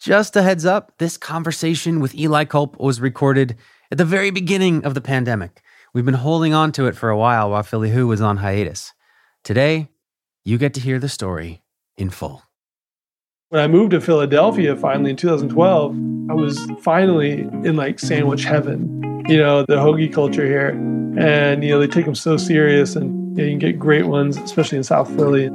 Just a heads up this conversation with Eli Kulp was recorded at the very beginning of the pandemic. We've been holding on to it for a while while Philly Who was on hiatus. Today, you get to hear the story in full. When I moved to Philadelphia finally in 2012, I was finally in like sandwich heaven. You know, the hoagie culture here. And, you know, they take them so serious and you, know, you can get great ones, especially in South Philly.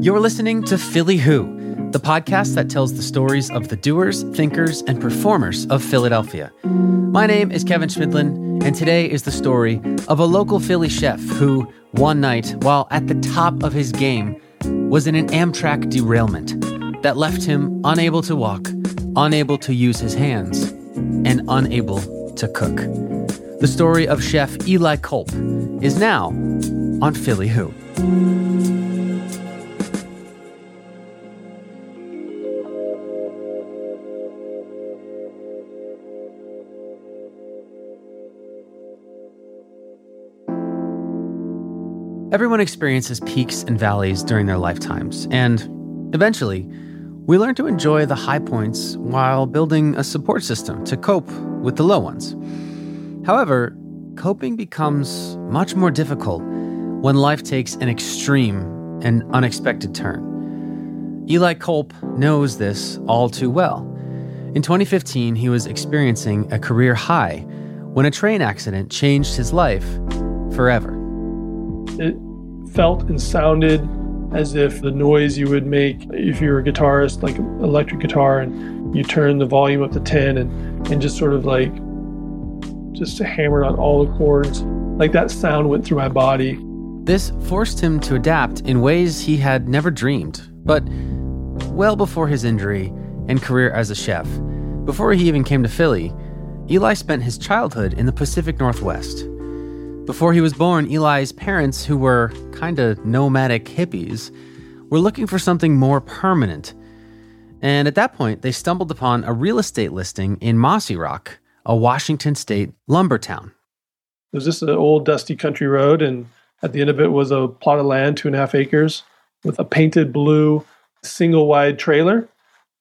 You're listening to Philly Who, the podcast that tells the stories of the doers, thinkers, and performers of Philadelphia. My name is Kevin Schmidlin, and today is the story of a local Philly chef who, one night, while at the top of his game, was in an Amtrak derailment that left him unable to walk, unable to use his hands, and unable to cook. The story of Chef Eli Kulp is now on Philly Who. Everyone experiences peaks and valleys during their lifetimes, and eventually, we learn to enjoy the high points while building a support system to cope with the low ones. However, coping becomes much more difficult when life takes an extreme and unexpected turn. Eli Kulp knows this all too well. In 2015, he was experiencing a career high when a train accident changed his life forever. It felt and sounded as if the noise you would make if you're a guitarist, like electric guitar, and you turn the volume up to 10 and, and just sort of like just hammered on all the chords. Like that sound went through my body. This forced him to adapt in ways he had never dreamed. But well before his injury and career as a chef, before he even came to Philly, Eli spent his childhood in the Pacific Northwest. Before he was born, Eli's parents, who were kind of nomadic hippies, were looking for something more permanent. And at that point, they stumbled upon a real estate listing in Mossyrock, a Washington state lumber town. It was just an old dusty country road, and at the end of it was a plot of land, two and a half acres, with a painted blue single wide trailer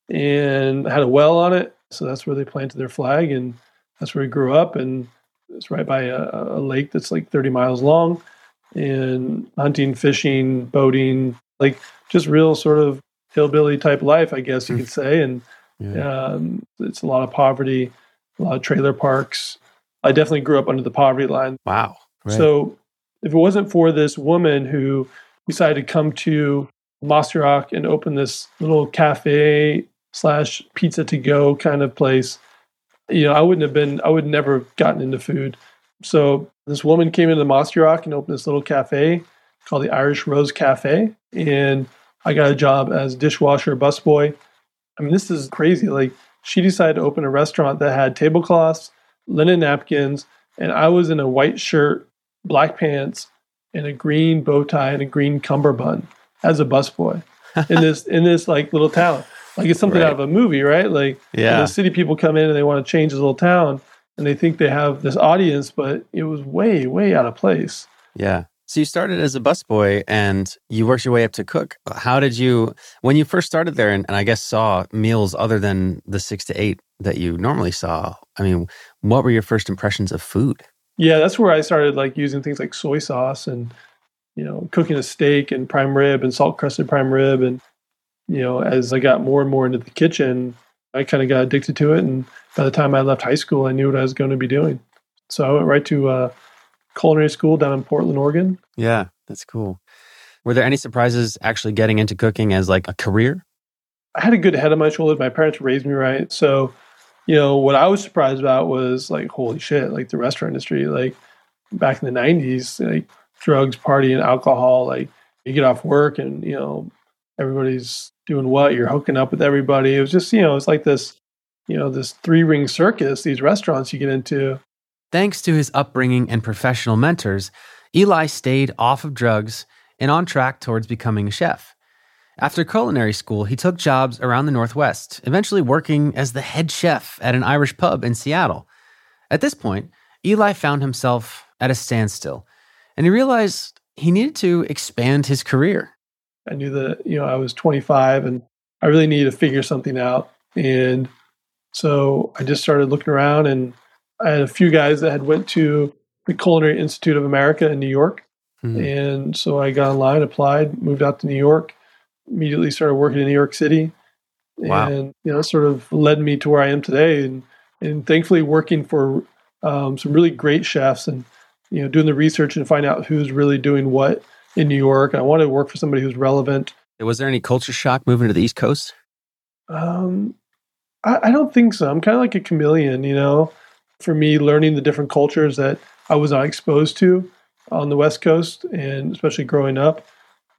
and had a well on it. So that's where they planted their flag, and that's where he grew up. And it's right by a, a lake that's like 30 miles long, and hunting, fishing, boating, like just real sort of hillbilly type life, I guess you could say. And yeah. um, it's a lot of poverty, a lot of trailer parks. I definitely grew up under the poverty line. Wow. Right. So if it wasn't for this woman who decided to come to Mossyrock and open this little cafe slash pizza to go kind of place, you know, I wouldn't have been, I would never have gotten into food. So this woman came into the Mossyrock and opened this little cafe called the Irish Rose Cafe. And I got a job as dishwasher busboy. I mean, this is crazy. Like, she decided to open a restaurant that had tablecloths, linen napkins, and I was in a white shirt, black pants, and a green bow tie and a green cummerbund as a busboy in this in this like little town. Like it's something right. out of a movie, right? Like yeah. the city people come in and they want to change this little town and they think they have this audience, but it was way, way out of place. Yeah. So you started as a busboy and you worked your way up to cook. How did you, when you first started there and, and, I guess saw meals other than the six to eight that you normally saw? I mean, what were your first impressions of food? Yeah, that's where I started like using things like soy sauce and, you know, cooking a steak and prime rib and salt crusted prime rib and you know, as I got more and more into the kitchen, I kind of got addicted to it. And by the time I left high school, I knew what I was going to be doing. So I went right to uh, culinary school down in Portland, Oregon. Yeah, that's cool. Were there any surprises actually getting into cooking as like a career? I had a good head on my shoulders. My parents raised me right. So, you know, what I was surprised about was like, holy shit, like the restaurant industry, like back in the 90s, like drugs, party, and alcohol, like you get off work and, you know, everybody's doing what? You're hooking up with everybody. It was just you know it's like this you know this three ring circus these restaurants you get into. Thanks to his upbringing and professional mentors eli stayed off of drugs and on track towards becoming a chef. After culinary school he took jobs around the northwest eventually working as the head chef at an irish pub in seattle. At this point eli found himself at a standstill and he realized he needed to expand his career I knew that, you know, I was 25 and I really needed to figure something out. And so I just started looking around and I had a few guys that had went to the Culinary Institute of America in New York. Mm-hmm. And so I got online, applied, moved out to New York, immediately started working in New York City. Wow. And, you know, sort of led me to where I am today. And, and thankfully working for um, some really great chefs and, you know, doing the research and find out who's really doing what in New York. I wanted to work for somebody who's relevant. Was there any culture shock moving to the East Coast? Um, I, I don't think so. I'm kind of like a chameleon, you know. For me, learning the different cultures that I was not exposed to on the West Coast, and especially growing up,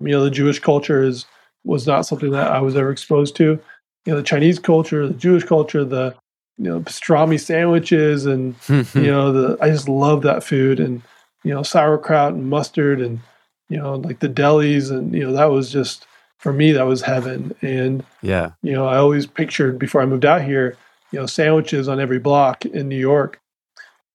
you know, the Jewish culture is was not something that I was ever exposed to. You know, the Chinese culture, the Jewish culture, the you know pastrami sandwiches, and you know, the I just love that food, and you know, sauerkraut and mustard, and you know, like the delis, and you know, that was just for me that was heaven. And yeah, you know, I always pictured before I moved out here, you know, sandwiches on every block in New York.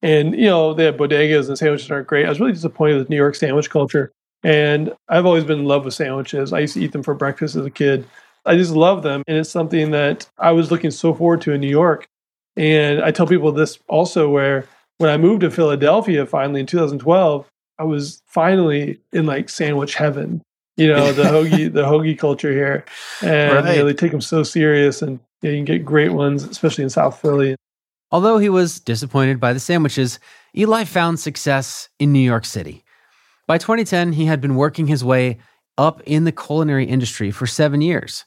And, you know, they have bodegas and sandwiches aren't great. I was really disappointed with New York sandwich culture. And I've always been in love with sandwiches. I used to eat them for breakfast as a kid. I just love them. And it's something that I was looking so forward to in New York. And I tell people this also where when I moved to Philadelphia finally in 2012, I was finally in like sandwich heaven you know the hoagie the hoagie culture here, and right. you know, they take them so serious, and you, know, you can get great ones, especially in South Philly. Although he was disappointed by the sandwiches, Eli found success in New York City. By 2010, he had been working his way up in the culinary industry for seven years.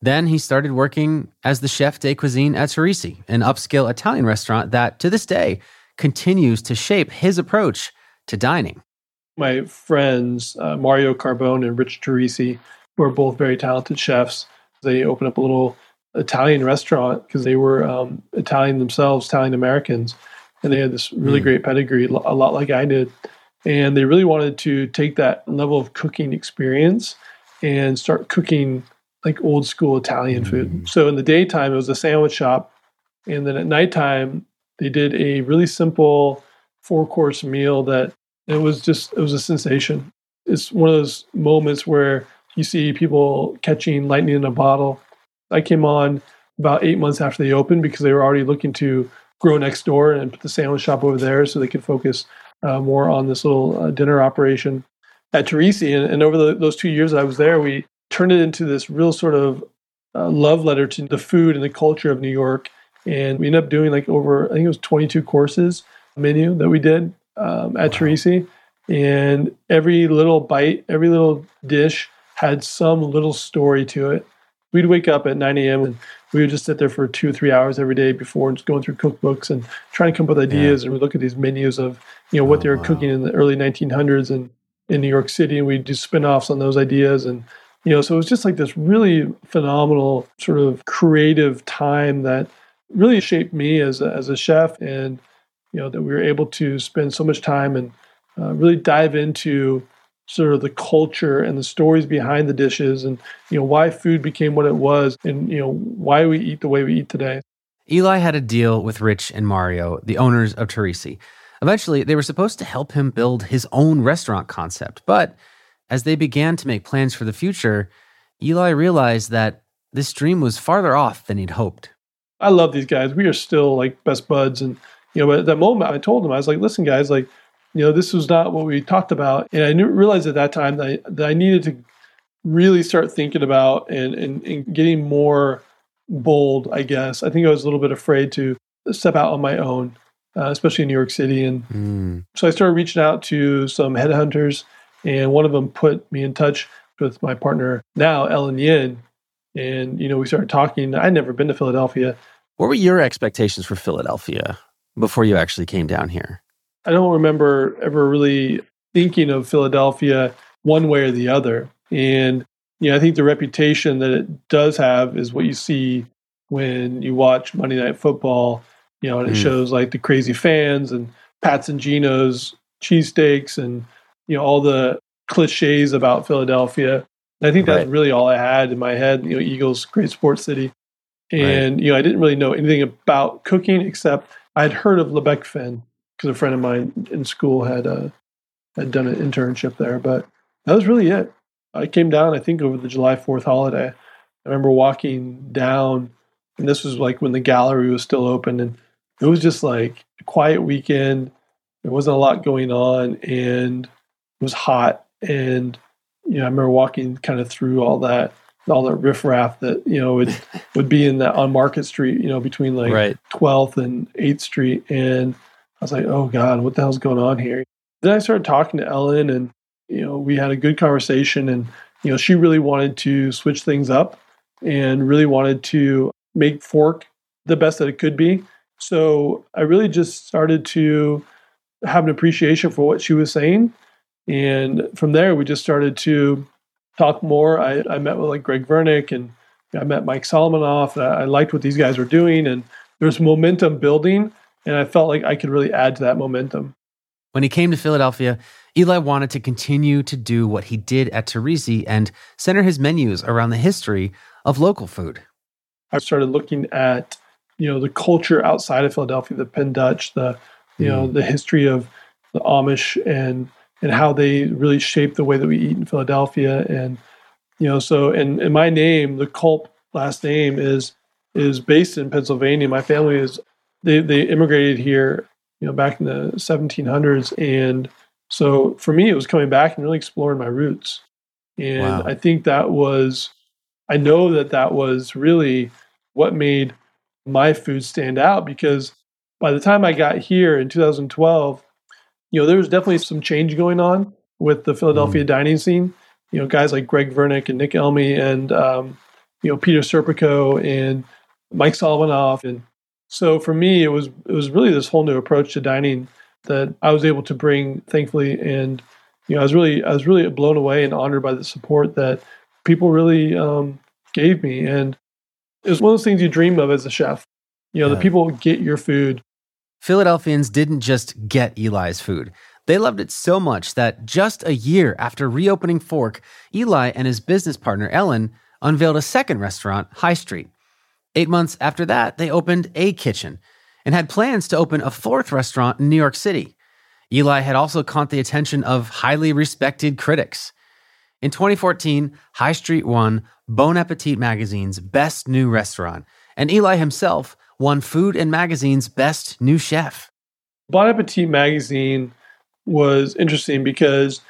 Then he started working as the chef de cuisine at Torrisi, an upscale Italian restaurant that, to this day, continues to shape his approach to dining my friends, uh, Mario Carbone and Rich Torrisi, who are both very talented chefs. They opened up a little Italian restaurant because they were um, Italian themselves, Italian Americans, and they had this really mm. great pedigree, a lot like I did. And they really wanted to take that level of cooking experience and start cooking like old school Italian food. Mm. So in the daytime, it was a sandwich shop. And then at nighttime, they did a really simple four course meal that it was just it was a sensation. It's one of those moments where you see people catching lightning in a bottle. I came on about eight months after they opened because they were already looking to grow next door and put the sandwich shop over there so they could focus uh, more on this little uh, dinner operation at Torrisi. And, and over the, those two years that I was there, we turned it into this real sort of uh, love letter to the food and the culture of New York. And we ended up doing like over, I think it was 22 courses menu that we did um, at wow. Torrisi, and every little bite, every little dish had some little story to it. We'd wake up at 9 a.m. and we would just sit there for two or three hours every day before just going through cookbooks and trying to come up with ideas. Yeah. And we look at these menus of you know what oh, they were wow. cooking in the early 1900s and in New York City, and we do spin-offs on those ideas. And you know, so it was just like this really phenomenal sort of creative time that really shaped me as a, as a chef and you know that we were able to spend so much time and uh, really dive into sort of the culture and the stories behind the dishes and you know why food became what it was and you know why we eat the way we eat today. Eli had a deal with rich and mario the owners of Torrisi. eventually they were supposed to help him build his own restaurant concept but as they began to make plans for the future eli realized that this dream was farther off than he'd hoped. I love these guys. We are still like best buds and you know, but at that moment I told them, I was like, listen, guys, like, you know, this was not what we talked about. And I knew, realized at that time that I, that I needed to really start thinking about and, and, and getting more bold, I guess. I think I was a little bit afraid to step out on my own, uh, especially in New York City. And mm. so I started reaching out to some headhunters, and one of them put me in touch with my partner now, Ellen Yin. And, you know, we started talking. I'd never been to Philadelphia. What were your expectations for Philadelphia? Before you actually came down here? I don't remember ever really thinking of Philadelphia one way or the other. And you know, I think the reputation that it does have is what you see when you watch Monday Night Football. You know, and it mm. shows like the crazy fans and Pats and Geno's cheesesteaks and you know all the cliches about Philadelphia. And I think that's right. really all I had in my head. You know, Eagles, great sports city, and right. you know, I didn't really know anything about cooking except I'd heard of Le Bec-Fin because a friend of mine in school had uh, had done an internship there, but that was really it. I came down, I think, over the July Fourth holiday. I remember walking down And this was like when the gallery was still open. And it was just like a quiet weekend. There wasn't a lot going on and it was hot. And, you know, I remember walking kind of through all that, all the riffraff that, you know, would, would be in that on Market Street, you know, between like Right. 12th and 8th Street. And I was like, oh God, what the hell's going on here? Then I started talking to Ellen and, you know, we had a good conversation and, you know, she really wanted to switch things up and really wanted to make Fork the best that it could be. So I really just started to have an appreciation for what she was saying. And from there, we just started to talk more. I, I met with like Greg Vernick and I met Mike Solomonov. I, I liked what these guys were doing, and there's momentum building. And I felt like I could really add to that momentum. When he came to Philadelphia, Eli wanted to continue to do what he did at Torrisi and center his menus around the history of local food. I started looking at, you know, the culture outside of Philadelphia, the Penn Dutch, the, you know, mm. the history of the Amish and and how they really shape the way that we eat in Philadelphia. And, you know, so and, and my name, the Kulp last name is is based in Pennsylvania. My family is they they immigrated here, you know, back in the 1700s, and so for me, it was coming back and really exploring my roots. And Wow. I think that was, I know that that was really what made my food stand out because by the time I got here in 2012, you know, there was definitely some change going on with the Philadelphia dining scene. You know, guys like Greg Vernick and Nick Elmi and, um, you know, Peter Serpico and Mike Solomonov. And so for me, it was, it was really this whole new approach to dining that I was able to bring, thankfully. And, you know, I was really, I was really blown away and honored by the support that people really um, gave me. And it was one of those things you dream of as a chef. You know, Yeah. the people get your food. Philadelphians didn't just get Eli's food. They loved it so much that just a year after reopening Fork, Eli and his business partner Ellen unveiled a second restaurant, High Street. Eight months after that, they opened a kitchen and had plans to open a fourth restaurant in New York City. Eli had also caught the attention of highly respected critics. In 2014, High Street won Bon Appetit magazine's Best New Restaurant, and Eli himself won Food and Magazine's Best New Chef. Bon Appetit magazine was interesting because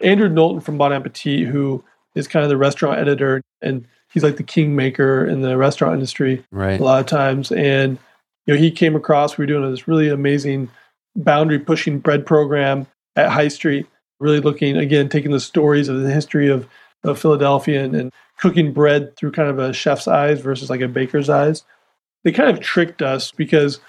Andrew Knowlton from Bon Appetit, who is kind of the restaurant editor, and he's like the kingmaker in the restaurant industry Right. a lot of times. And you know, he came across. We were doing this really amazing boundary pushing bread program at High Street. Really looking again, taking the stories of the history of, of Philadelphia and, and cooking bread through kind of a chef's eyes versus like a baker's eyes. They kind of tricked us because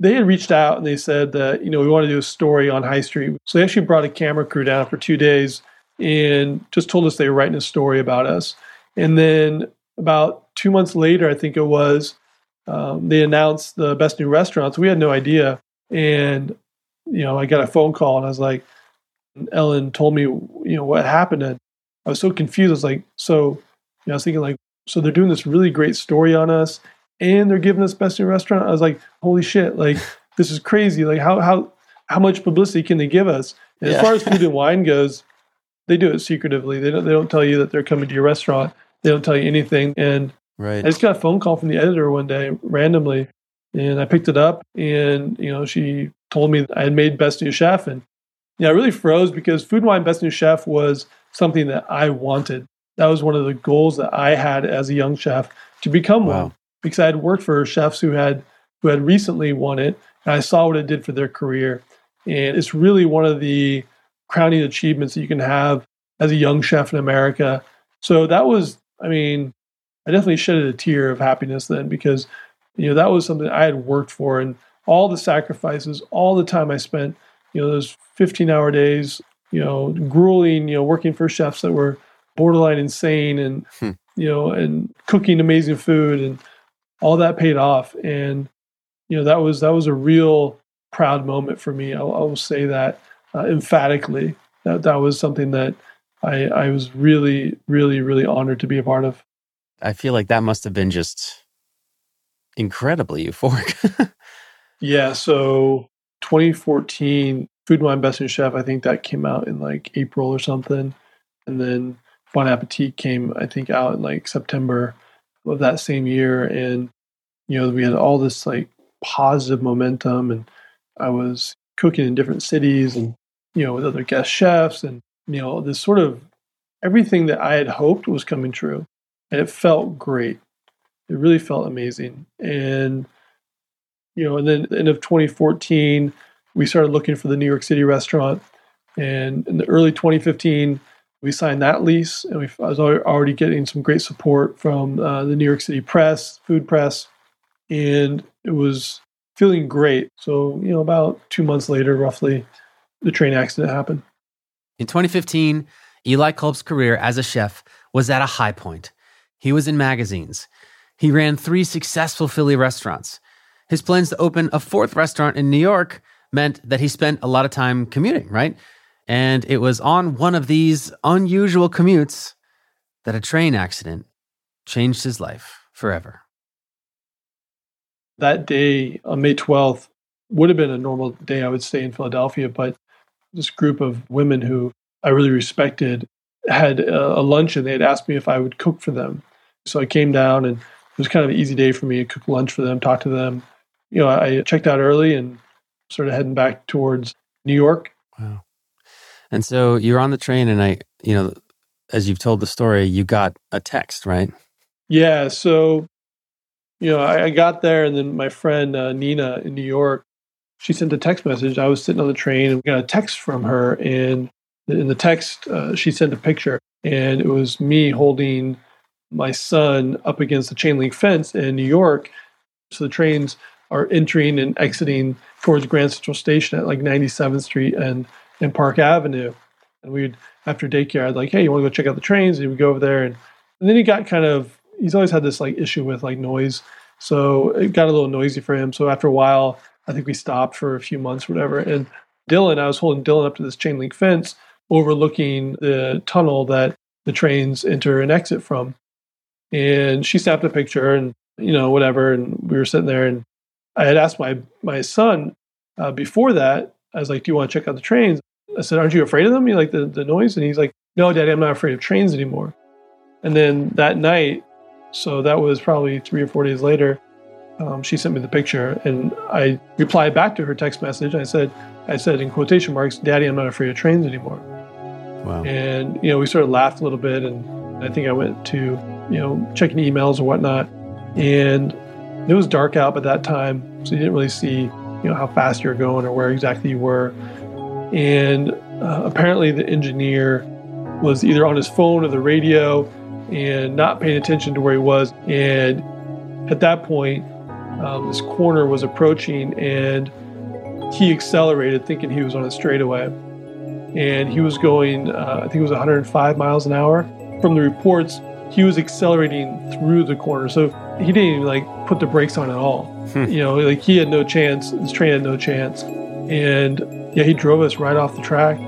they had reached out and they said that you know we want to do a story on High Street. So they actually brought a camera crew down for two days and just told us they were writing a story about us. And then about two months later, I think it was, um, they announced the best new restaurants. We had no idea, and you know I got a phone call and I was like, Ellen told me you know what happened, and I was so confused. I was like, so you know, I was thinking like, so they're doing this really great story on us, and they're giving us best new restaurant. I was like, holy shit, like this is crazy. Like how how how much publicity can they give us? And Yeah. As far as food and wine goes, they do it secretively. They don't they don't tell you that they're coming to your restaurant. They don't tell you anything. And Right. I just got a phone call from the editor one day randomly, and I picked it up, and you know she told me I had made Best New Chef, and yeah, I really froze because Food and Wine Best New Chef was something that I wanted. That was one of the goals that I had as a young chef to become Wow. one because I had worked for chefs who had who had recently won it, and I saw what it did for their career, and it's really one of the crowning achievements that you can have as a young chef in America. So that was, I mean, I definitely shedded a tear of happiness then because, you know, that was something I had worked for and all the sacrifices, all the time I spent, you know, those 15 hour days, you know, grueling, you know, working for chefs that were borderline insane and, Hmm. you know, and cooking amazing food and all that paid off. And, you know, that was, that was a real proud moment for me. I, I will say that uh, emphatically. That, that was something that I, I was really, really, really honored to be a part of. I feel like that must have been just incredibly euphoric. Yeah, so 2014 Food Wine Best New Chef, I think that came out in like April or something. And then Bon Appetit came, I think, out in like September of that same year. And you know, we had all this like positive momentum and I was cooking in different cities and, you know, with other guest chefs and, you know, this sort of everything that I had hoped was coming true. And it felt great. It really felt amazing. And, you know, and then the end of 2014, we started looking for the New York City restaurant. And in the early 2015, we signed that lease, and we, I was already getting some great support from uh, the New York City press, food press, and it was feeling great. So, you know, about two months later, roughly, the train accident happened. In 2015, Eli Kulp's career as a chef was at a high point. He was in magazines. He ran three successful Philly restaurants. His plans to open a fourth restaurant in New York meant that he spent a lot of time commuting, right? And it was on one of these unusual commutes that a train accident changed his life forever. That day on May 12th would have been a normal day, I would say, in Philadelphia, but this group of women who I really respected had a, lunch and they had asked me if I would cook for them. So I came down and it was kind of an easy day for me to cook lunch for them, talk to them. You know, I checked out early and started heading back towards New York. Wow. And so you're on the train and I, you know, as you've told the story, you got a text, right? Yeah. So, you know, I, I got there and then my friend uh, Nina in New York, she sent a text message. I was sitting on the train and got a text from her. And in the text, uh, she sent a picture and it was me holding my son up against the chain link fence in New York. So the trains are entering and exiting towards Grand Central Station at like 97th Street and, and Park Avenue. And we'd, after daycare, I'd like, hey, you want to go check out the trains? And we'd go over there. And, and then he got kind of, he's always had this like issue with like noise. So it got a little noisy for him. So after a while, I think we stopped for a few months, whatever. And Dylan, I was holding Dylan up to this chain link fence overlooking the tunnel that the trains enter and exit from. And she snapped a picture and, you know, whatever. And we were sitting there and I had asked my, my son uh, before that, I was like, do you want to check out the trains? I said, aren't you afraid of them? You like the, the noise? And he's like, no, daddy, I'm not afraid of trains anymore. And then that night, so that was probably three or four days later, um, she sent me the picture and I replied back to her text message. I said, I said in quotation marks, Daddy, I'm not afraid of trains anymore. Wow. And, you know, we sort of laughed a little bit. And I think I went to, you know, checking emails or whatnot. And it was dark out by that time. So you didn't really see, you know, how fast you were going or where exactly you were. And uh, apparently the engineer was either on his phone or the radio and not paying attention to where he was. And at that point, um, this corner was approaching and he accelerated thinking he was on a straightaway. And he was going uh, i think it was 105 miles an hour. From the reports he was accelerating through the corner. So he didn't even like put the brakes on at all. Hmm. you know like he had no chance. This train had no chance and yeah he drove us right off the track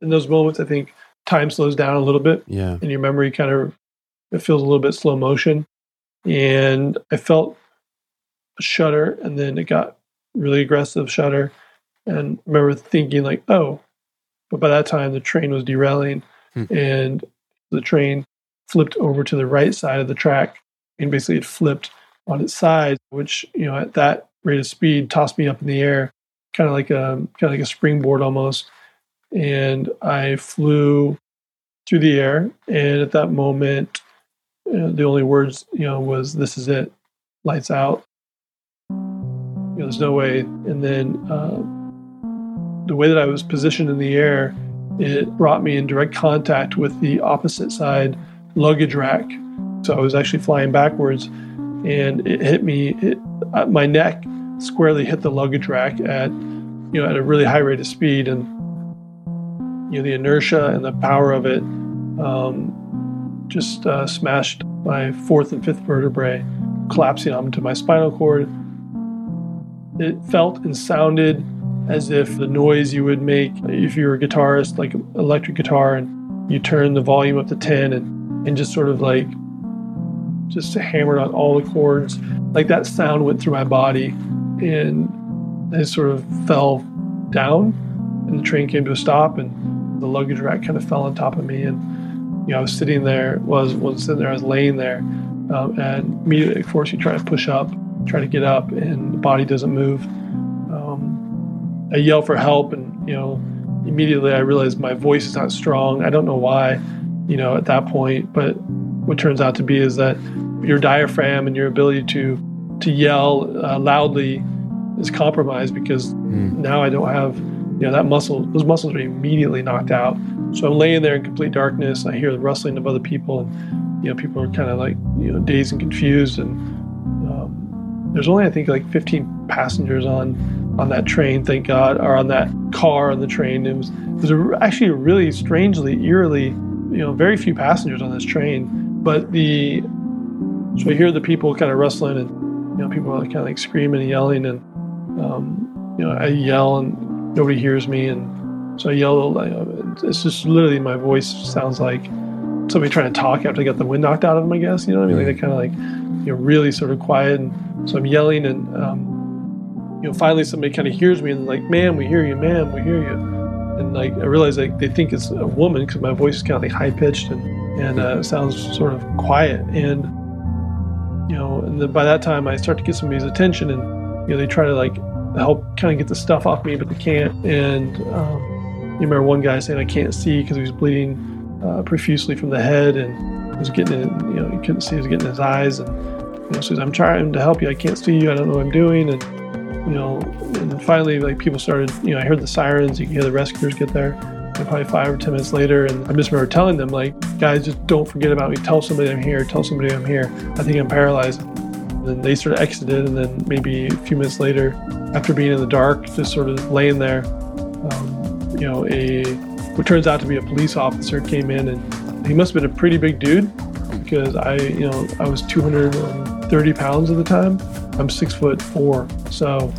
in those moments i think time slows down a little bit yeah and your memory kind of it feels a little bit slow motion. And I felt a shudder and then it got really aggressive shudder. And I remember thinking like, oh, but by that time the train was derailing hmm. and the train flipped over to the right side of the track and basically it flipped on its side, which, you know, at that rate of speed tossed me up in the air, kind of like a kind of like a springboard almost. And I flew through the air. And at that moment, uh, the only words you know was "This is it, lights out." You know, there's no way. And then uh, the way that I was positioned in the air, it brought me in direct contact with the opposite side luggage rack. So I was actually flying backwards, and it hit me. It, uh, my neck squarely hit the luggage rack at you know at a really high rate of speed, and you know the inertia and the power of it. Um, just uh, smashed my fourth and fifth vertebrae, collapsing onto my spinal cord. It felt and sounded as if the noise you would make if you were a guitarist, like electric guitar, and you turn the volume up to 10 and, and just sort of like just hammered on all the chords. Like that sound went through my body and I sort of fell down and the train came to a stop and the luggage rack kind of fell on top of me and you know, I was sitting there, was was sitting there, I was laying there, um, and immediately, of course, you try to push up, try to get up, and the body doesn't move. Um, I yell for help, and you know, immediately I realize my voice is not strong. I don't know why, you know, at that point, but what turns out to be is that your diaphragm and your ability to to yell uh, loudly is compromised because mm. now I don't have, you know, that muscle. Those muscles are immediately knocked out. So I'm laying there in complete darkness. I hear the rustling of other people, and you know, people are kind of like you know dazed and confused. And um, there's only I think like 15 passengers on on that train. Thank God, or on that car on the train. It was it was a, actually really strangely, eerily, you know, very few passengers on this train. But the so I hear the people kind of wrestling, and you know people are kind of like screaming and yelling and um, you know I yell and nobody hears me and so I yell. It's just literally my voice sounds like somebody trying to talk after they got the wind knocked out of them. I guess you know what I mean. Like they kind of like you know really sort of quiet and so I'm yelling and um, you know finally somebody kind of hears me and like man we hear you man we hear you and like I realize like they think it's a woman because my voice is kind of like high pitched and and uh, sounds sort of quiet. And you know and then by that time I start to get somebody's attention and you know they try to like help kind of get the stuff off me but they can't. And um, you remember one guy saying I can't see because he was bleeding uh, profusely from the head and was getting in, you know he couldn't see he was getting his eyes. And you know says I'm trying to help you. I can't see you. I don't know what I'm doing. And you know and finally like people started you know I heard the sirens. You can hear the rescuers get there probably five or ten minutes later, and I just remember telling them, like, guys, just don't forget about me. Tell somebody I'm here. Tell somebody I'm here. I think I'm paralyzed. And then they sort of exited, and then maybe a few minutes later, after being in the dark, just sort of laying there, um, you know, a what turns out to be a police officer came in, and he must have been a pretty big dude because I, you know, I was 230 pounds at the time. I'm six foot four, so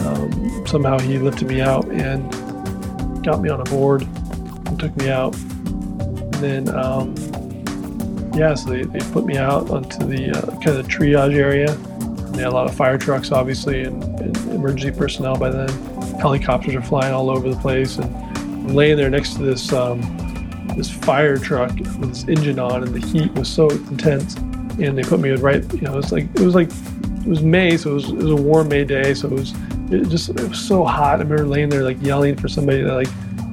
um, somehow he lifted me out and got me on a board took me out. And then, um, yeah, so they, they put me out onto the uh, kind of the triage area. And they had a lot of fire trucks, obviously, and, and, emergency personnel by then. Helicopters are flying all over the place. And I'm laying there next to this um, this fire truck with this engine on, and the heat was so intense. And they put me right, you know, it was like it was like it was May, so it was, it was a warm May day, so it was it just it was so hot. I remember laying there like yelling for somebody to like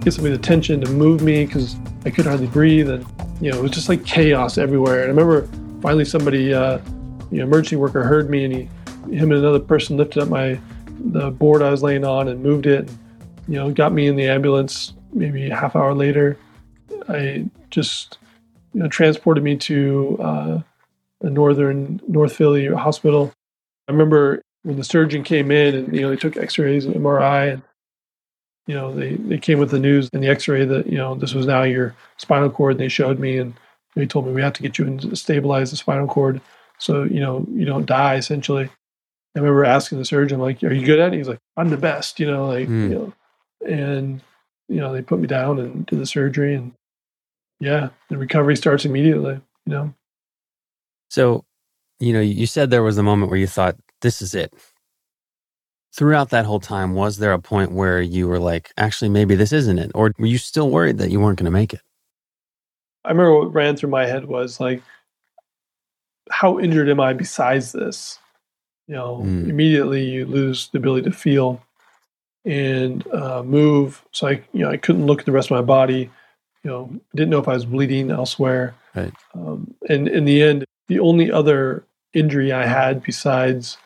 get somebody's attention to move me because I couldn't hardly breathe, and you know it was just like chaos everywhere. And I remember finally somebody, uh, you know, emergency worker heard me, and he, him and another person lifted up my the board I was laying on and moved it. And, you know, got me in the ambulance. Maybe a half hour later, I just you know transported me to uh, the northern North Philly hospital. I remember when the surgeon came in and you know they took X-rays and MRI and you know they they came with the news and the X-ray that you know this was now your spinal cord. And they showed me and they told me we have to get you and stabilize the spinal cord so you know you don't die essentially. I remember asking the surgeon like, "Are you good at it?" He's like, "I'm the best," you know, like mm. you know, and you know they put me down and did the surgery and yeah, the recovery starts immediately. You know. So, you know, you said there was a moment where you thought this is it. Throughout that whole time, was there a point where you were like, actually, maybe this isn't it? Or were you still worried that you weren't going to make it? I remember what ran through my head was like, how injured am I besides this? You know, mm. immediately you lose the ability to feel and uh, move. So I, you know, I couldn't look at the rest of my body. You know, didn't know if I was bleeding elsewhere. Right. Um, and in the end, the only other injury I had besides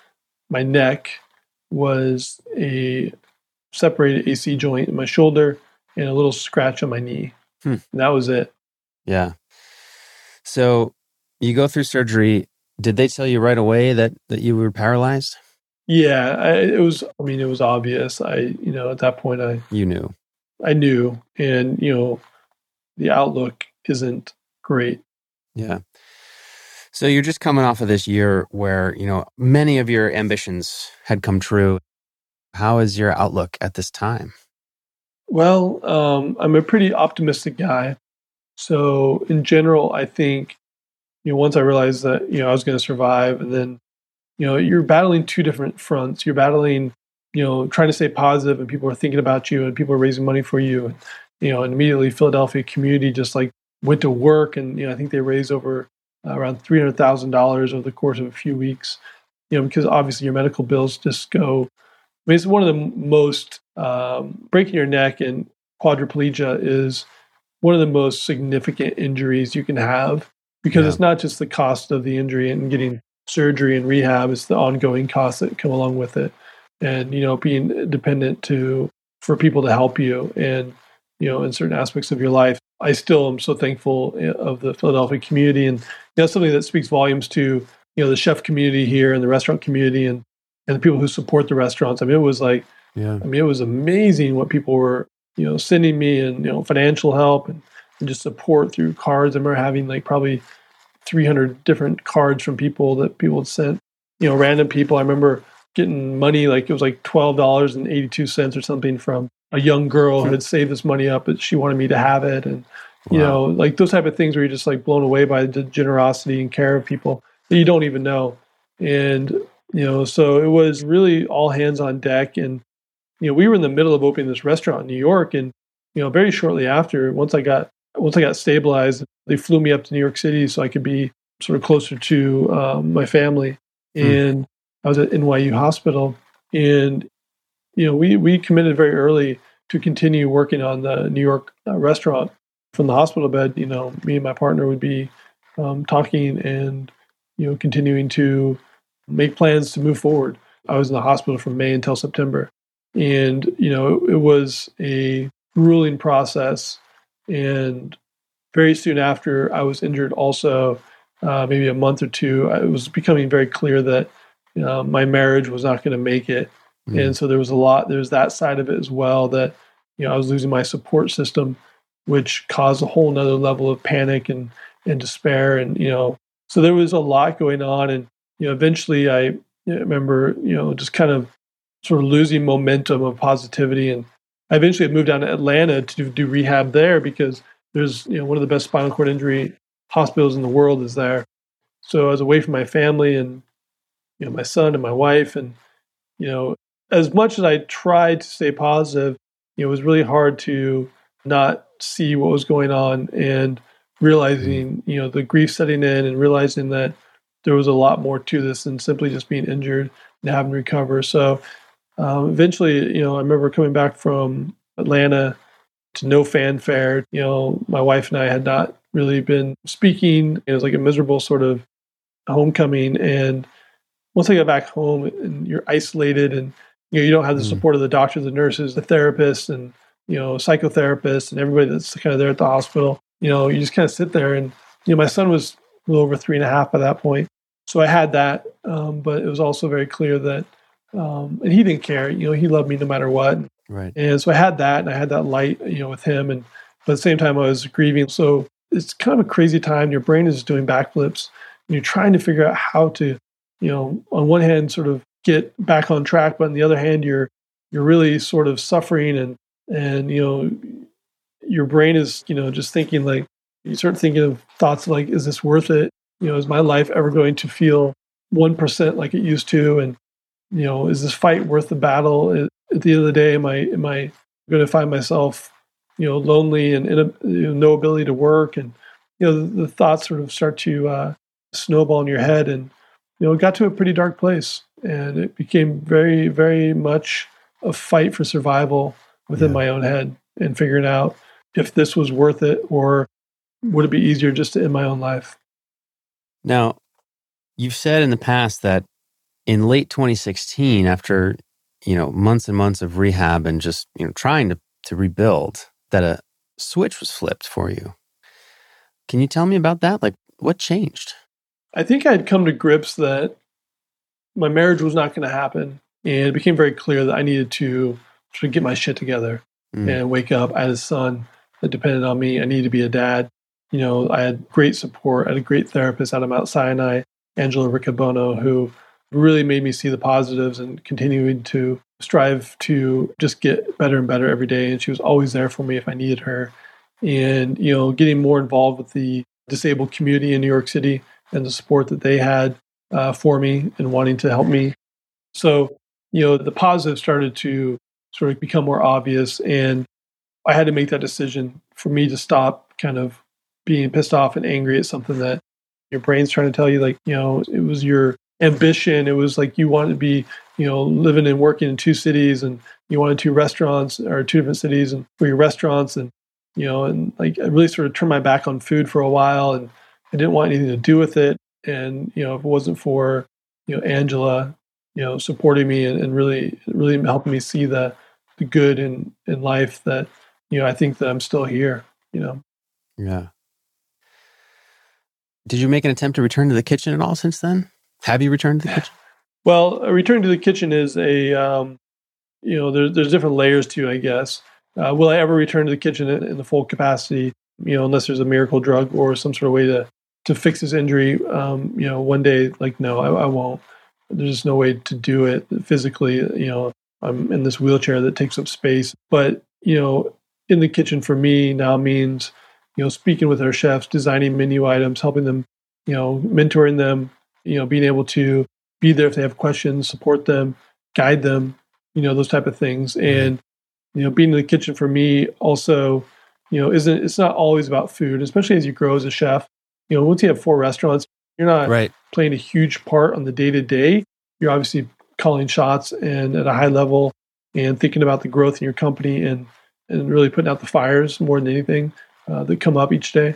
my neck was a separated AC joint in my shoulder and a little scratch on my knee. Hmm. that was it. Yeah. So you go through surgery. Did they tell you right away that that you were paralyzed? Yeah, I, it was. I mean, it was obvious. I, you know, at that point, I you knew. I knew, and you know, the outlook isn't great. Yeah. So you're just coming off of this year where, you know, many of your ambitions had come true. How is your outlook at this time? Well, um, I'm a pretty optimistic guy. So in general, I think, you know, once I realized that, you know, I was going to survive and then, you know, you're battling two different fronts. You're battling, you know, trying to stay positive and people are thinking about you and people are raising money for you. And, you know, and immediately Philadelphia community just like went to work, and you know I think they raised over around three hundred thousand dollars over the course of a few weeks. You know, because obviously your medical bills just go. I mean, it's one of the most um, breaking your neck and quadriplegia is one of the most significant injuries you can have because yeah. it's not just the cost of the injury and getting surgery and rehab; it's the ongoing costs that come along with it, and you know, being dependent to for people to help you and you know in certain aspects of your life i still am so thankful eh, of the philadelphia community and know something that speaks volumes to you know the chef community here and the restaurant community and and the people who support the restaurants. I mean it was like yeah. I mean it was amazing what people were you know sending me and you know financial help and, and just support through cards. I remember having like probably 300 different cards from people that people had sent you know random people. I remember getting money like it was like $12.82 or something from a young girl who hmm. had saved this money up but she wanted me to have it. And you wow. know like those type of things where you're just like blown away by the generosity and care of people that you don't even know. And you know so it was really all hands on deck. And you know we were in the middle of opening this restaurant in new york. And you know very shortly after once i got once i got stabilized they flew me up to new york city so i could be sort of closer to um, my family. Hmm. and I was at NYU Hospital, and you know we we committed very early to continue working on the New York uh, restaurant from the hospital bed. You know, me and my partner would be um, talking and you know continuing to make plans to move forward. I was in the hospital from May until September, and you know it, it was a grueling process. And very soon after, I was injured. Also, uh, maybe a month or two, it was becoming very clear that uh, my marriage was not going to make it. Mm. And so there was a lot, there was that side of it as well that, you know, I was losing my support system, which caused a whole nother level of panic and, and despair. And, you know, so there was a lot going on. And, you know, eventually I, remember, you know, just kind of sort of losing momentum of positivity. And I eventually moved down to Atlanta to do, do rehab there because there's, you know, one of the best spinal cord injury hospitals in the world is there. So I was away from my family and you know my son and my wife and you know as much as i tried to stay positive you know, it was really hard to not see what was going on and realizing you know the grief setting in and realizing that there was a lot more to this than simply just being injured and having to recover. So um, eventually you know i remember coming back from atlanta to no fanfare. You know my wife and i had not really been speaking. It was like a miserable sort of homecoming. And once I got back home and you're isolated and you know you don't have the mm. support of the doctors, the nurses, the therapists, and you know psychotherapists and everybody that's kind of there at the hospital. You know, you just kind of sit there and you know my son was a little over three and a half by that point, so I had that, um, but it was also very clear that um, and he didn't care. You know, he loved me no matter what. Right. And so I had that, and I had that light, you know, with him, and but at the same time I was grieving. So it's kind of a crazy time. Your brain is doing backflips, and you're trying to figure out how to you know, on one hand, sort of get back on track, but on the other hand, you're you're really sort of suffering and and you know your brain is you know just thinking like you start thinking of thoughts like is this worth it? You know is my life ever going to feel 1% like it used to? And you know is this fight worth the battle? At the end of the day am i am i going to find myself you know lonely and you know, no ability to work? And you know the, the thoughts sort of start to uh, snowball in your head and you know, it got to a pretty dark place. And it became very, very much a fight for survival within yeah. my own head and figuring out if this was worth it or would it be easier just to end my own life. Now, you've said in the past that in late 2016, after you know months and months of rehab and just you know trying to to rebuild, that a switch was flipped for you. Can you tell me about that? Like, what changed? I think I had come to grips that my marriage was not going to happen. And it became very clear that I needed to of get my shit together mm. and wake up. I had a son that depended on me. I needed to be a dad. You know, I had great support. I had a great therapist out of Mount Sinai, Angela Riccobono, who really made me see the positives and continuing to strive to just get better and better every day. And she was always there for me if I needed her. And, you know, getting more involved with the disabled community in New York City and the support that they had uh, for me and wanting to help me. So, you know, the positive started to sort of become more obvious. And I had to make that decision for me to stop kind of being pissed off and angry at something that your brain's trying to tell you, like, you know, it was your ambition. It was like you wanted to be, you know, living and working in two cities and you wanted two restaurants or two different cities and for your restaurants. And, you know, and like I really sort of turned my back on food for a while and I didn't want anything to do with it. And, you know, if it wasn't for, you know, Angela, you know, supporting me and, and really, really helping me see the, the good in, in life that, you know, I think that I'm still here, you know. Yeah. Did you make an attempt to return to the kitchen at all since then? Have you returned to the kitchen? Well, a return to the kitchen is a, um, you know, there, there's different layers to, I guess. Uh, will I ever return to the kitchen in, in, the full capacity? You know, unless there's a miracle drug or some sort of way to to fix this injury. Um, you know, one day, like, no, I, I won't. There's just no way to do it physically. You know, I'm in this wheelchair that takes up space. But you know, in the kitchen for me now means you know speaking with our chefs, designing menu items, helping them, you know, mentoring them, you know, being able to be there if they have questions, support them, guide them, you know, those type of things. Mm-hmm. And, you know, being in the kitchen for me also, you know, isn't, it's not always about food, especially as you grow as a chef. You know, once you have four restaurants, you're not right. playing a huge part on the day to day. You're obviously calling shots and at a high level and thinking about the growth in your company and, and really putting out the fires more than anything uh, that come up each day.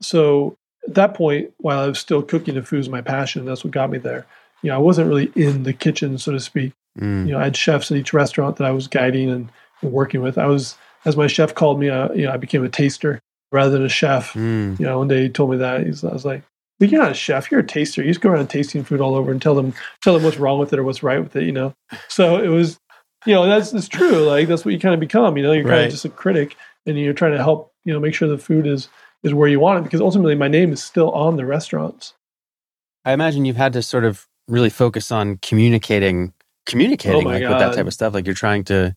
So at that point, while I was still cooking, the food was my passion. That's what got me there. You know, I wasn't really in the kitchen, so to speak. Mm. You know, I had chefs at each restaurant that I was guiding and, and working with. I was, as my chef called me, uh, you know, I became a taster rather than a chef. Mm. You know, one day he told me that. He's, I was like, but you're not a chef, you're a taster. You just go around tasting food all over and tell them tell them what's wrong with it or what's right with it, you know. So it was, you know, that's it's true. Like that's what you kind of become. You know, you're right. kind of just a critic, and you're trying to help, you know, make sure the food is is where you want it because ultimately my name is still on the restaurants. I imagine you've had to sort of really focus on communicating oh communicating oh like with that type of stuff like you're trying to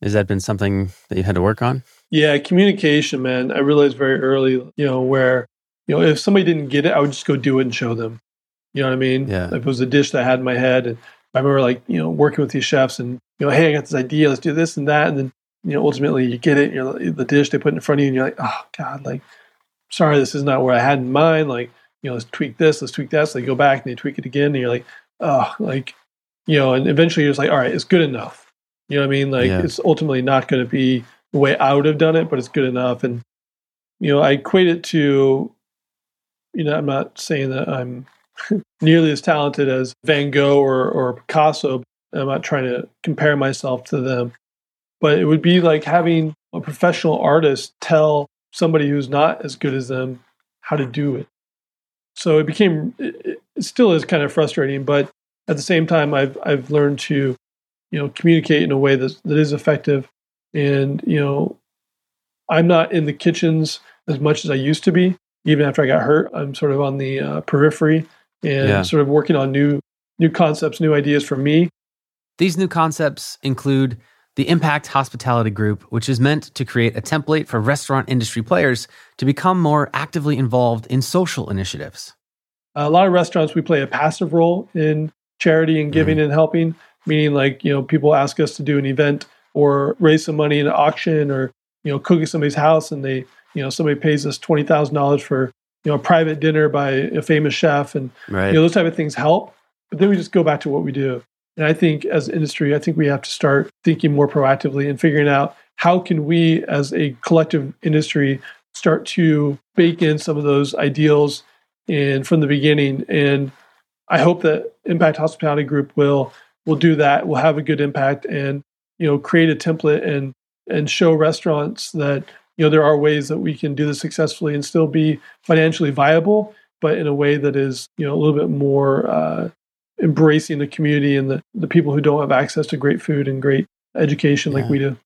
has that been something that you had to work on? Yeah, communication, man. I realized very early, you know, where you know, if somebody didn't get it, I would just go do it and show them. You know what I mean? Yeah. If it was a dish that I had in my head and I remember like, you know, working with these chefs and, you know, hey, I got this idea, let's do this and that. And then you know, ultimately you get it, you're the dish they put in front of you, and you're like, oh God, like, sorry, this is not where I had in mind. Like, you know, let's tweak this, let's tweak that. So they go back and they tweak it again, and you're like, oh, like, you know, and eventually you're just like, all right, it's good enough. You know what I mean? Like, yeah. it's ultimately not going to be the way I would have done it, but it's good enough. And, you know, I equate it to, you know, I'm not saying that I'm nearly as talented as Van Gogh or, or Picasso. I'm not trying to compare myself to them but it would be like having a professional artist tell somebody who's not as good as them how to do it. So it became, it, still is kind of frustrating, but at the same time, I've I've learned to, you know, communicate in a way that that is effective, and you know, I'm not in the kitchens as much as I used to be. Even after I got hurt, I'm sort of on the uh, periphery and yeah. sort of working on new new concepts, new ideas for me. These new concepts include the Impact Hospitality Group, which is meant to create a template for restaurant industry players to become more actively involved in social initiatives. A lot of restaurants, we play a passive role in charity and giving mm. and helping, meaning like, you know, people ask us to do an event or raise some money in an auction or, you know, cook at somebody's house and they, you know, somebody pays us $20,000 for, you know, a private dinner by a famous chef and, right. you know, those type of things help. But then we just go back to what we do. And I think as industry, I think we have to start thinking more proactively and figuring out how can we as a collective industry start to bake in some of those ideals and from the beginning. And I hope that Impact Hospitality Group will will do that, will have a good impact and you know create a template and and show restaurants that you know there are ways that we can do this successfully and still be financially viable, but in a way that is you know a little bit more uh, embracing the community and the, the people who don't have access to great food and great education yeah. like we do.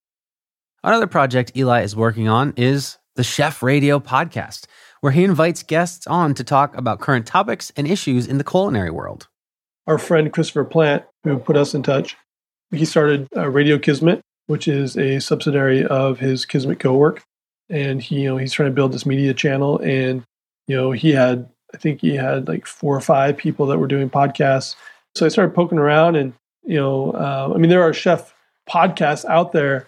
Another project Eli is working on is the Chef Radio podcast, where he invites guests on to talk about current topics and issues in the culinary world. Our friend Christopher Plant, who put us in touch, he started uh, Radio Kismet, which is a subsidiary of his Kismet Co-work, and he, you know, he's trying to build this media channel. And you know, he had I think he had like four or five people that were doing podcasts. So I started poking around, and you know, uh, I mean, there are chef podcasts out there,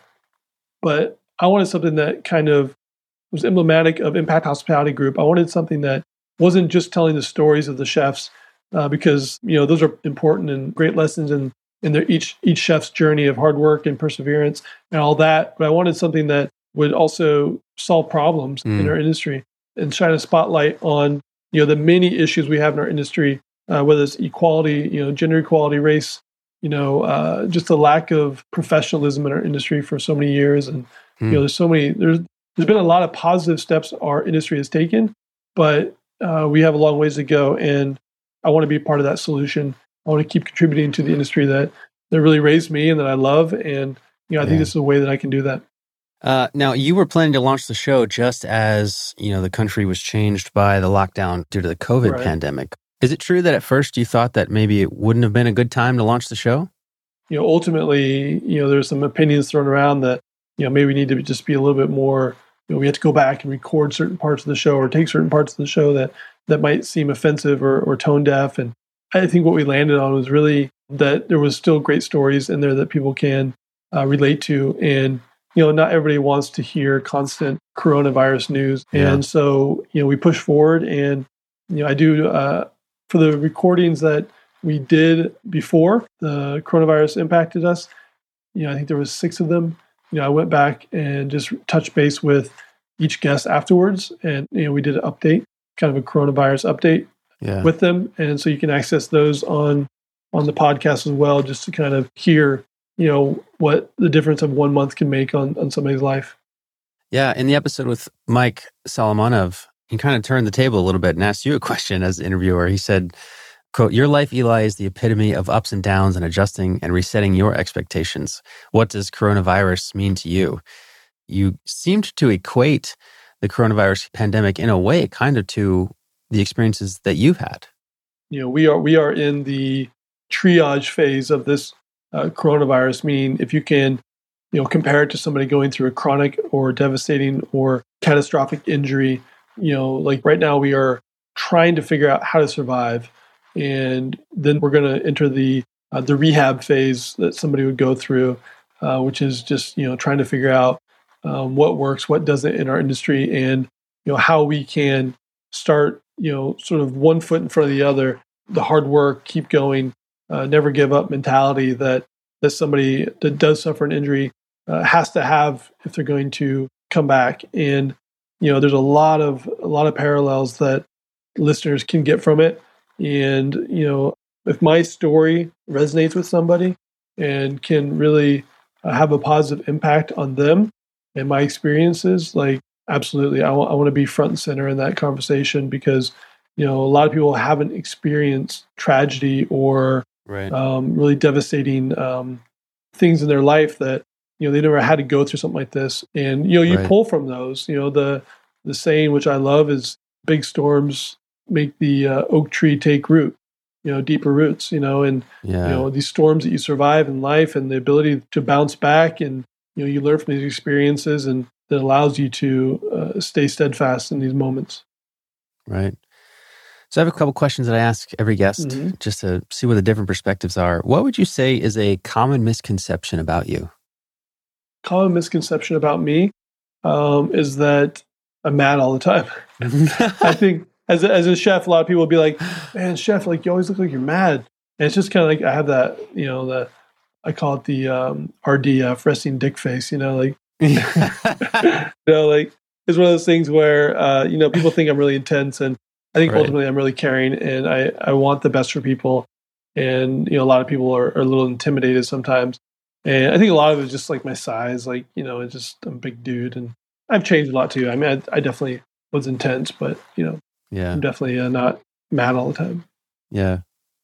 but I wanted something that kind of was emblematic of Impact Hospitality Group. I wanted something that wasn't just telling the stories of the chefs, uh, because you know those are important and great lessons in in their each each chef's journey of hard work and perseverance and all that. But I wanted something that would also solve problems mm. in our industry and shine a spotlight on you know the many issues we have in our industry, uh, whether it's equality, you know, gender equality, race, you know, uh, just the lack of professionalism in our industry for so many years, and mm. you know, there's so many there's there's been a lot of positive steps our industry has taken, but uh, we have a long ways to go, and I want to be part of that solution. I want to keep contributing to the industry that that really raised me and that I love, and you know, I yeah. think this is a way that I can do that. Uh, now, you were planning to launch the show just as you know the country was changed by the lockdown due to the COVID right. pandemic. Is it true that at first you thought that maybe it wouldn't have been a good time to launch the show? You know, ultimately, you know, there's some opinions thrown around that you know maybe we need to just be a little bit more. You know, we have to go back and record certain parts of the show or take certain parts of the show that that might seem offensive or, or tone deaf. And I think what we landed on was really that there was still great stories in there that people can uh, relate to and you know, not everybody wants to hear constant coronavirus news. Yeah. And so, you know, we push forward and, you know, I do, uh, for the recordings that we did before the coronavirus impacted us, you know, I think there was six of them. You know, I went back and just touched base with each guest afterwards. And, you know, we did an update, kind of a coronavirus update yeah. with them. And so you can access those on, on the podcast as well, just to kind of hear you know what the difference of one month can make on on somebody's life. Yeah, in the episode with Mike Solomonov, he kind of turned the table a little bit and asked you a question as the interviewer. He said, quote, Your life, Eli, is the epitome of ups and downs and adjusting and resetting your expectations. What does coronavirus mean to you? You seemed to equate the coronavirus pandemic in a way kind of to the experiences that you've had. You know, we are we are in the triage phase of this uh, coronavirus, meaning if you can, you know, compare it to somebody going through a chronic or devastating or catastrophic injury, you know, like right now we are trying to figure out how to survive, and then we're going to enter the uh, the rehab phase that somebody would go through, uh, which is just you know trying to figure out um, what works, what doesn't in our industry, and you know how we can start you know sort of one foot in front of the other, the hard work, keep going, uh, never give up mentality that that somebody that does suffer an injury uh, has to have if they're going to come back. And you know, there's a lot of a lot of parallels that listeners can get from it. And you know, if my story resonates with somebody and can really uh, have a positive impact on them and my experiences, like absolutely, I, w- I want to be front and center in that conversation because you know a lot of people haven't experienced tragedy or right. um, really devastating um, things in their life that you know they never had to go through something like this and you know you right. pull from those you know the the saying which i love is big storms make the uh, oak tree take root you know deeper roots you know and yeah. you know these storms that you survive in life and the ability to bounce back and you know you learn from these experiences and that allows you to uh, stay steadfast in these moments right so I have a couple questions that I ask every guest mm-hmm. just to see what the different perspectives are. What would you say is a common misconception about you? Common misconception about me um, is that I'm mad all the time. I think as a, as a chef, a lot of people will be like, "Man, chef, like you always look like you're mad." And it's just kind of like I have that, you know, the I call it the um, RDF, resting dick face. You know, like you know, like it's one of those things where uh, you know people think I'm really intense and I think right. ultimately I'm really caring and I, I want the best for people. And, you know, a lot of people are, are a little intimidated sometimes. And I think a lot of it is just like my size. Like, you know, it's just, I'm a big dude and I've changed a lot too. I mean, I, I definitely was intense, but, you know, yeah, I'm definitely uh, not mad all the time. Yeah.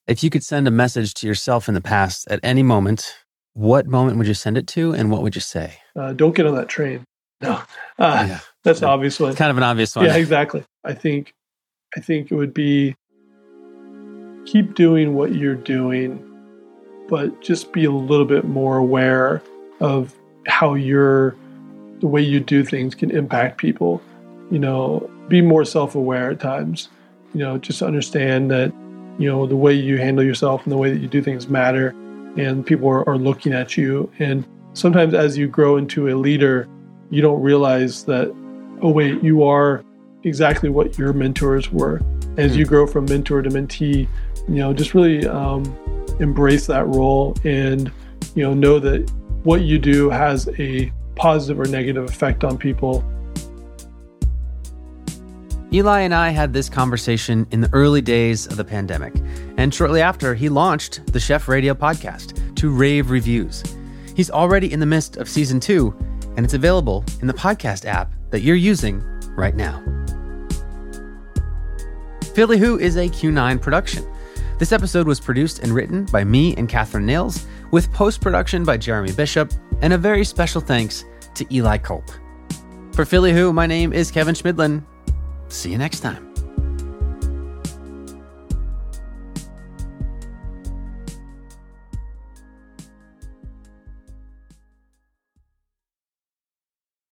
If you could send a message to yourself in the past at any moment, what moment would you send it to and what would you say? Uh, don't get on that train. No, uh, yeah. that's yeah. obvious one. It's kind of an obvious one. Yeah, exactly. I think I think it would be keep doing what you're doing, but just be a little bit more aware of how your the way you do things can impact people. You know, be more self-aware at times. You know, just understand that you know the way you handle yourself and the way that you do things matter, and people are, are looking at you. And sometimes, as you grow into a leader, you don't realize that oh, wait, you are exactly what your mentors were. As you hmm. grow from mentor to mentee, you know, just really um, embrace that role and, you know, know that what you do has a positive or negative effect on people. Eli and I had this conversation in the early days of the pandemic, and shortly after, he launched the Chef Radio podcast to rave reviews. He's already in the midst of season two, and it's available in the podcast app that you're using right now. Philly Who is a Q9 production. This episode was produced and written by me and Catherine Nails, with post production by Jeremy Bishop, and a very special thanks to Eli Kulp. For Philly Who, my name is Kevin Schmidlin. See you next time.